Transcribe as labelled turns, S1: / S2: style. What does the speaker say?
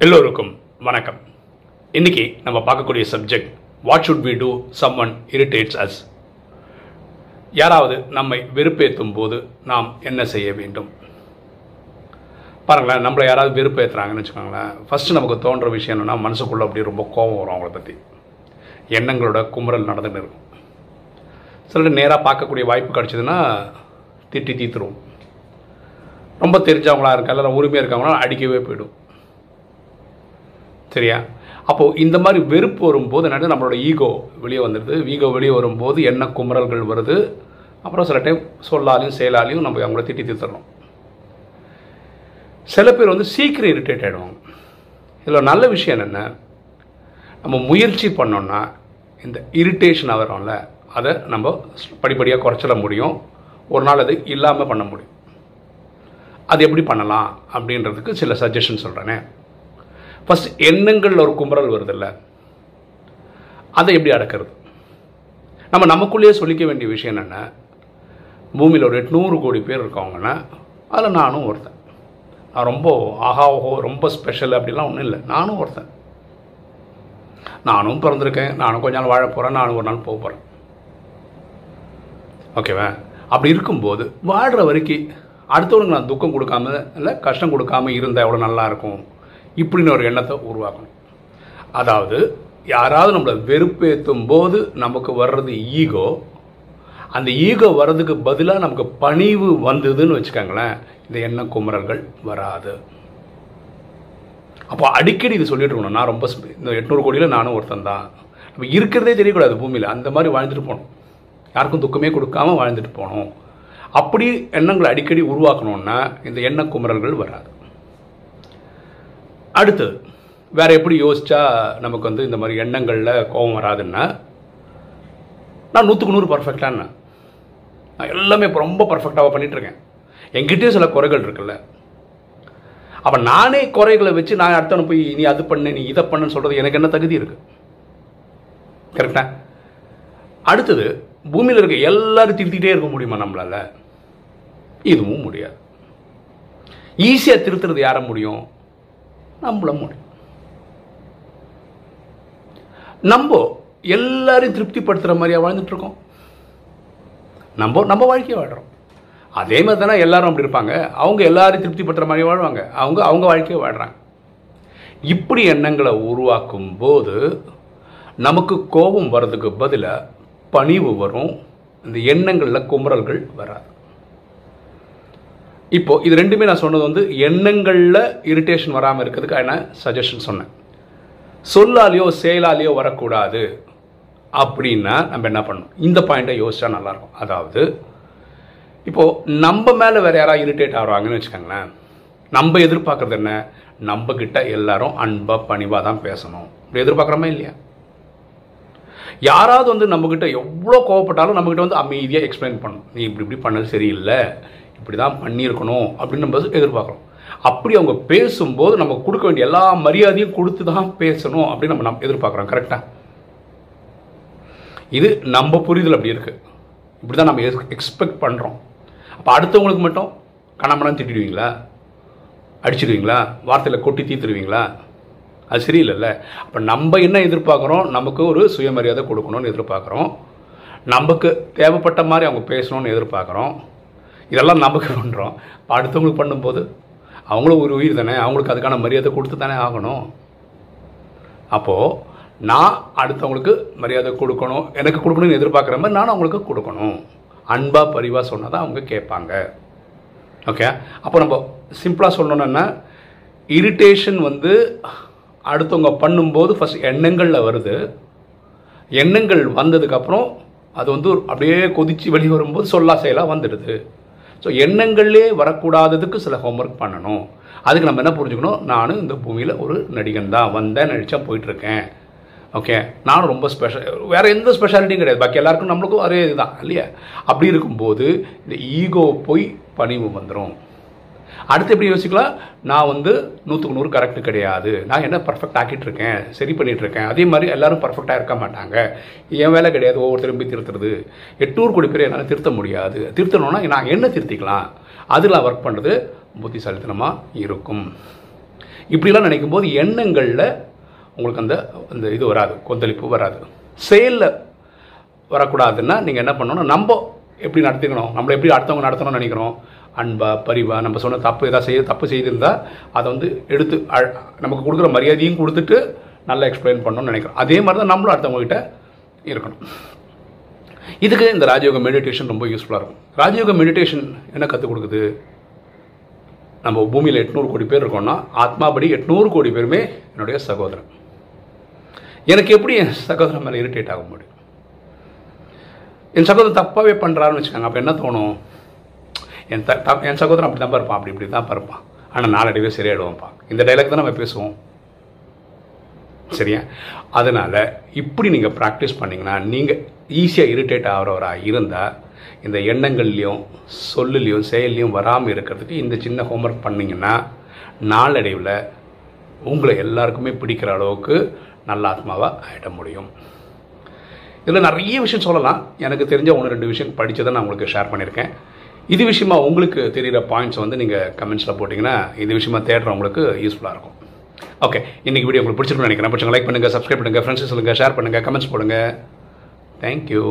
S1: எல்லோருக்கும் வணக்கம். இன்னைக்கு நம்ம பார்க்கக்கூடிய subject what should we do someone irritates us யாராவது நம்மை வெறுப்பேற்றும் போது நாம் என்ன செய்ய வேண்டும்? பாருங்களேன் நம்மளை யாராவது வெறுப்பேற்றுறாங்கன்னு வச்சுக்கோங்களேன் ஃபஸ்ட்டு நமக்கு தோன்ற விஷயம் என்னென்னா மனசுக்குள்ளே அப்படியே ரொம்ப கோபம் வரும் அவங்கள பற்றி எண்ணங்களோட குமுறல் நடந்துட்டு இருக்கும். சிலர் நேராக பார்க்கக்கூடிய வாய்ப்பு கிடச்சிதுன்னா திட்டி தீத்துருவோம் ரொம்ப தெரிஞ்சவங்களா இருக்கா இல்லை உரிமையாக இருக்கவங்களாம் அடிக்கவே போயிடும். சரியா? அப்போது இந்த மாதிரி வெறுப்பு வரும்போது என்ன நம்மளோட ஈகோ வெளியே வந்துடுது. ஈகோ வெளியே வரும்போது என்ன குமரல்கள் வருது? அப்புறம் சில டைம் சொல்லாலையும் செயலாலையும் நம்ம அவங்கள திட்டி தீர்த்துறோம் சில பேர் வந்து சீக்கிரம் இரிட்டேட் ஆகிடுவாங்க இதில் நல்ல விஷயம் என்னென்ன? நம்ம முயற்சி பண்ணோன்னா இந்த இரிட்டேஷன் ஆகிறோம்ல அதை நம்ம படிப்படியாக குறைச்சிட முடியும். ஒரு நாள் அது இல்லாமல் பண்ண முடியும். அது எப்படி பண்ணலாம் அப்படின்றதுக்கு சில சஜஷன் சொல்கிறேனே ஃபஸ்ட் எண்ணங்களில் ஒரு கும்பரல் வருதில்ல. அதை எப்படி அடக்கிறது? நம்ம நமக்குள்ளேயே சொல்லிக்க வேண்டிய விஷயம் என்னென்ன பூமியில் ஒரு எட்நூறு கோடி பேர் இருக்கவங்கன்னா அதில் நானும் ஒருத்தன். நான் ரொம்ப ஆஹா ஓஹோ ரொம்ப ஸ்பெஷல் அப்படிலாம் ஒன்றும் இல்லை. நானும் ஒருத்தன். நானும் பிறந்திருக்கேன். நானும் கொஞ்ச நாள் வாழ போகிறேன் நானும் ஒரு நாள் போக போகிறேன் ஓகேவா? அப்படி இருக்கும்போது வாழ்கிற வரைக்கும் அடுத்தவனுக்கு நான் துக்கம் கொடுக்காம இல்லை கஷ்டம் கொடுக்காம இருந்தால் எவ்வளோ நல்லா இருக்கும்? இப்படின்னு ஒரு எண்ணத்தை உருவாக்கணும். அதாவது யாராவது நம்மளை வெறுப்பேற்றும் போது நமக்கு வர்றது ஈகோ. அந்த ஈகோ வர்றதுக்கு பதிலாக நமக்கு பணிவு வந்ததுன்னு வச்சுக்கோங்களேன் இந்த எண்ண குமரல்கள் வராது. அப்போ அடிக்கடி இது சொல்லிட்டு இருக்கணும். நான் ரொம்ப இந்த எட்நூறு கோடியில் நானும் ஒருத்தன் தான். நம்ம இருக்கிறதே தெரியக்கூடாது பூமியில். அந்த மாதிரி வாழ்ந்துட்டு போகணும். யாருக்கும் துக்கமே கொடுக்காம வாழ்ந்துட்டு போகணும். அப்படி எண்ணங்களை அடிக்கடி உருவாக்கணுன்னா இந்த எண்ண குமரல்கள் வராது. அடுத்தது வேற எப்படி யோசிச்சா நமக்கு வந்து இந்த மாதிரி எண்ணங்களில் கோபம் வராதுன்னா நான் நூற்றுக்கு நூறு பர்ஃபெக்டான நான் எல்லாமே இப்போ ரொம்ப பர்ஃபெக்டாக பண்ணிகிட்ருக்கேன் இருக்கேன் என்கிட்டயும் சில குறைகள் இருக்குல்ல. அப்போ நானே குறைகளை வச்சு நான் அடுத்தவனை போய் நீ அது பண்ணு நீ இதை பண்ணுன்னு சொல்கிறது எனக்கு என்ன தகுதி இருக்குது கரெக்டா அடுத்தது பூமியில் இருக்க எல்லாரும் திருத்திக்கிட்டே இருக்க முடியுமா நம்மளால? இதுவும் முடியாது. ஈஸியாக திருத்துறது யார முடியும்? நம்மள முடியும் நம்ம எல்லாரையும் திருப்திப்படுத்துகிற மாதிரியா வாழ்ந்துட்டு இருக்கோம் நம்ம நம்ம வாழ்க்கையை வாழ்கிறோம் அதே மாதிரி தானே எல்லாரும் அப்படி இருப்பாங்க. அவங்க எல்லாரையும் திருப்திப்படுத்துகிற மாதிரி வாழ்வாங்க. அவங்க அவங்க வாழ்க்கையை வாழ்கிறாங்க இப்படி எண்ணங்களை உருவாக்கும் போது நமக்கு கோபம் வர்றதுக்கு பதிலாக பணிவு வரும். இந்த எண்ணங்களில் குமுறல்கள் வராது. இப்போ இது ரெண்டுமே நான் சொன்னது வந்து எண்ணங்களில் இரிட்டேஷன் வராமல் இருக்கிறதுக்கு என்ன சஜஷன் சொன்னேன். சொல்லாலேயோ செயலாலேயோ வரக்கூடாது அப்படின்னா நம்ம என்ன பண்ணணும்? இந்த பாயிண்ட்டை யோசிச்சா நல்லாயிருக்கும். அதாவது இப்போது நம்ம மேலே வேறு யாராவது இரிட்டேட் ஆகிறாங்கன்னு வச்சுக்கோங்களேன். நம்ம எதிர்பார்க்குறது என்ன? நம்ம எல்லாரும் அன்பாக பணிவாக தான் பேசணும். இப்படி எதிர்பார்க்குறோமா இல்லையா? யாராவது வந்து நம்மக்கிட்ட எவ்வளோ கோவப்பட்டாலும் நம்மக்கிட்ட வந்து அமைதியாக எக்ஸ்பிளைன் பண்ணும் நீ இப்படி இப்படி பண்ணது சரியில்லை. இப்படி தான் பண்ணியிருக்கணும் அப்படின்னு நம்ம எதிர்பார்க்குறோம். அப்படி அவங்க பேசும்போது நம்ம கொடுக்க வேண்டிய எல்லா மரியாதையும் கொடுத்து தான் பேசணும் அப்படின்னு நம்ம நம்ம எதிர்பார்க்குறோம். கரெக்டாக இது நம்ம புரிதல் அப்படி இருக்குது இப்படி தான் நம்ம எக்ஸ்பெக்ட் பண்ணுறோம் அப்போ அடுத்தவங்களுக்கு மட்டும் கணமனம் திட்டிடுவீங்களா? அடிச்சிடுவீங்களா? வார்த்தையில் கொட்டி தீர்த்துடுவீங்களா அது சரியில்லைல்ல. அப்போ நம்ம என்ன எதிர்பார்க்குறோம்? நமக்கு ஒரு சுயமரியாதை கொடுக்கணும்னு எதிர்பார்க்குறோம். நமக்கு தேவைப்பட்ட மாதிரி அவங்க பேசணும்னு எதிர்பார்க்குறோம். இதெல்லாம் நமக்கு பண்ணுறோம் இப்போ அடுத்தவங்களுக்கு பண்ணும்போது அவங்களும் ஒரு உயிர் தானே? அவங்களுக்கு அதுக்கான மரியாதை கொடுத்து தானே ஆகணும். அப்போது நான் அடுத்தவங்களுக்கு மரியாதை கொடுக்கணும். எனக்கு கொடுக்கணும்னு எதிர்பார்க்குற மாதிரி நானும் அவங்களுக்கு கொடுக்கணும். அன்பாக பரிவாக சொன்னால் தான் அவங்க கேட்பாங்க. ஓகே அப்போ நம்ம சிம்பிளாக சொல்லணும்னா இரிட்டேஷன் வந்து அடுத்தவங்க பண்ணும்போது ஃபஸ்ட் எண்ணங்களில் வருது. எண்ணங்கள் வந்ததுக்கப்புறம் அது வந்து ஒரு அப்படியே கொதிச்சு வெளியே வரும்போது சொல்லா செயலாக வந்துடுது. ஸோ எண்ணங்கள்லே வரக்கூடாததுக்கு சில ஹோம்ஒர்க் பண்ணணும். அதுக்கு நம்ம என்ன புரிஞ்சுக்கணும்? நானும் இந்த பூமியில் ஒரு நடிகன் தான். வந்தேன் நடித்தா போயிட்டுருக்கேன். ஓகே நானும் ரொம்ப ஸ்பெஷல் வேறு எந்த ஸ்பெஷாலிட்டியும் கிடையாது. பாக்கி எல்லாருக்கும் நம்மளுக்கும் அதே இதுதான் இல்லையா? அப்படி இருக்கும்போது இந்த ஈகோ போய் பணிவு வந்துடும் அடுத்து எப்படி யோசிக்கலாம்? நான் வந்து நூற்றுக்கு நூறு கரெக்ட் கிடையாது. நான் என்ன பர்ஃபெக்ட் ஆக்கிட்டு இருக்கேன் சரி பண்ணிட்டு இருக்கேன் அதே மாதிரி எல்லாரும் பர்ஃபெக்டாக இருக்க மாட்டாங்க. என் வேலை கிடையாது. ஒவ்வொருத்தரும் போய் திருத்துறது. எட்நூறு கோடி பேர் என்னால் திருத்த முடியாது. திருத்தணும்னா நான் என்ன திருத்திக்கலாம்? அதில் ஒர்க் பண்ணுறது புத்திசாலித்தனமாக இருக்கும். இப்படிலாம் நினைக்கும் போது எண்ணங்களில் உங்களுக்கு அந்த அந்த இது வராது. கொந்தளிப்பு வராது. செயலில் வரக்கூடாதுன்னா நீங்கள் என்ன பண்ணணும் நம்ம எப்படி நடத்திக்கணும்? நம்மளை எப்படி அடுத்தவங்க நடத்தணும்னு நினைக்கிறோம்? அன்பா பரிவா நம்ம சொன்ன தப்பு ஏதாவது செய்ய தப்பு செய்திருந்தால் அதை வந்து எடுத்து அழ- நமக்கு கொடுக்குற மரியாதையும் கொடுத்துட்டு நல்லா எக்ஸ்பிளைன் பண்ணணும்னு நினைக்கிறோம். அதே மாதிரி தான் நம்மளும் அடுத்தவங்ககிட்ட இருக்கணும். இதுக்கு இந்த ராஜயோக மெடிடேஷன் ரொம்ப யூஸ்ஃபுல்லாக இருக்கும். ராஜயோக மெடிடேஷன் என்ன கற்றுக் கொடுக்குது? நம்ம பூமியில் எட்நூறு கோடி பேர் இருக்கோம்னா ஆத்மாபடி எட்நூறு கோடி பேருமே என்னுடைய சகோதரன். எனக்கு எப்படி என் சகோதரன் மேலே இரிட்டேட் ஆக முடியும்? என் சகோதரன் தப்பாகவே பண்ணுறாருன்னு வச்சுக்கோங்க. அப்போ என்ன தோணும்? என் த என் சகோதரன் அப்படி தான் இருப்பான் அப்படி இப்படி தான் இருப்பான் ஆனால் நாளடைவே சரியாயிடுவோம்ப்பா இந்த டைலாக் தான் நம்ம பேசுவோம். சரியா? அதனால் இப்படி நீங்கள் ப்ராக்டிஸ் பண்ணிங்கன்னா நீங்கள் ஈஸியாக இரிட்டேட் ஆகிறவராக இருந்தால் இந்த எண்ணங்கள்லையும் சொல்லுலையும் செயல்லையும் வராமல் இருக்கிறதுக்கு இந்த சின்ன ஹோம்ஒர்க் பண்ணிங்கன்னா நாளடைவில் உங்களை எல்லாருக்குமே பிடிக்கிற அளவுக்கு நல்ல ஆத்மாவாக ஆகிட முடியும். இதில் நிறைய விஷயம் சொல்லலாம். எனக்கு தெரிஞ்ச ஒன்று ரெண்டு விஷயம் படித்ததை நான் உங்களுக்கு ஷேர் பண்ணியிருக்கேன். இது விஷயமா உங்களுக்கு தெரிகிற பாயிண்ட்ஸ் வந்து நீங்கள் கமெண்ட்ஸில் போட்டிங்கன்னா இது விஷயமா தேடுறவங்களுக்கு யூஸ்ஃபுல்லாக இருக்கும். ஓகே இன்றைக்கி வீடியோ உங்களுக்கு பிடிச்சிருக்குன்னு நினைக்கிறேன். பிடிச்சவங்க லைக் பண்ணுங்கள் சப்ஸ்கிரைப் பண்ணுங்கள் ஃப்ரெண்ட்ஸ் சொல்லுங்கள் ஷேர் பண்ணுங்கள் கமெண்ட்ஸ் போடுங்க. தேங்க்யூ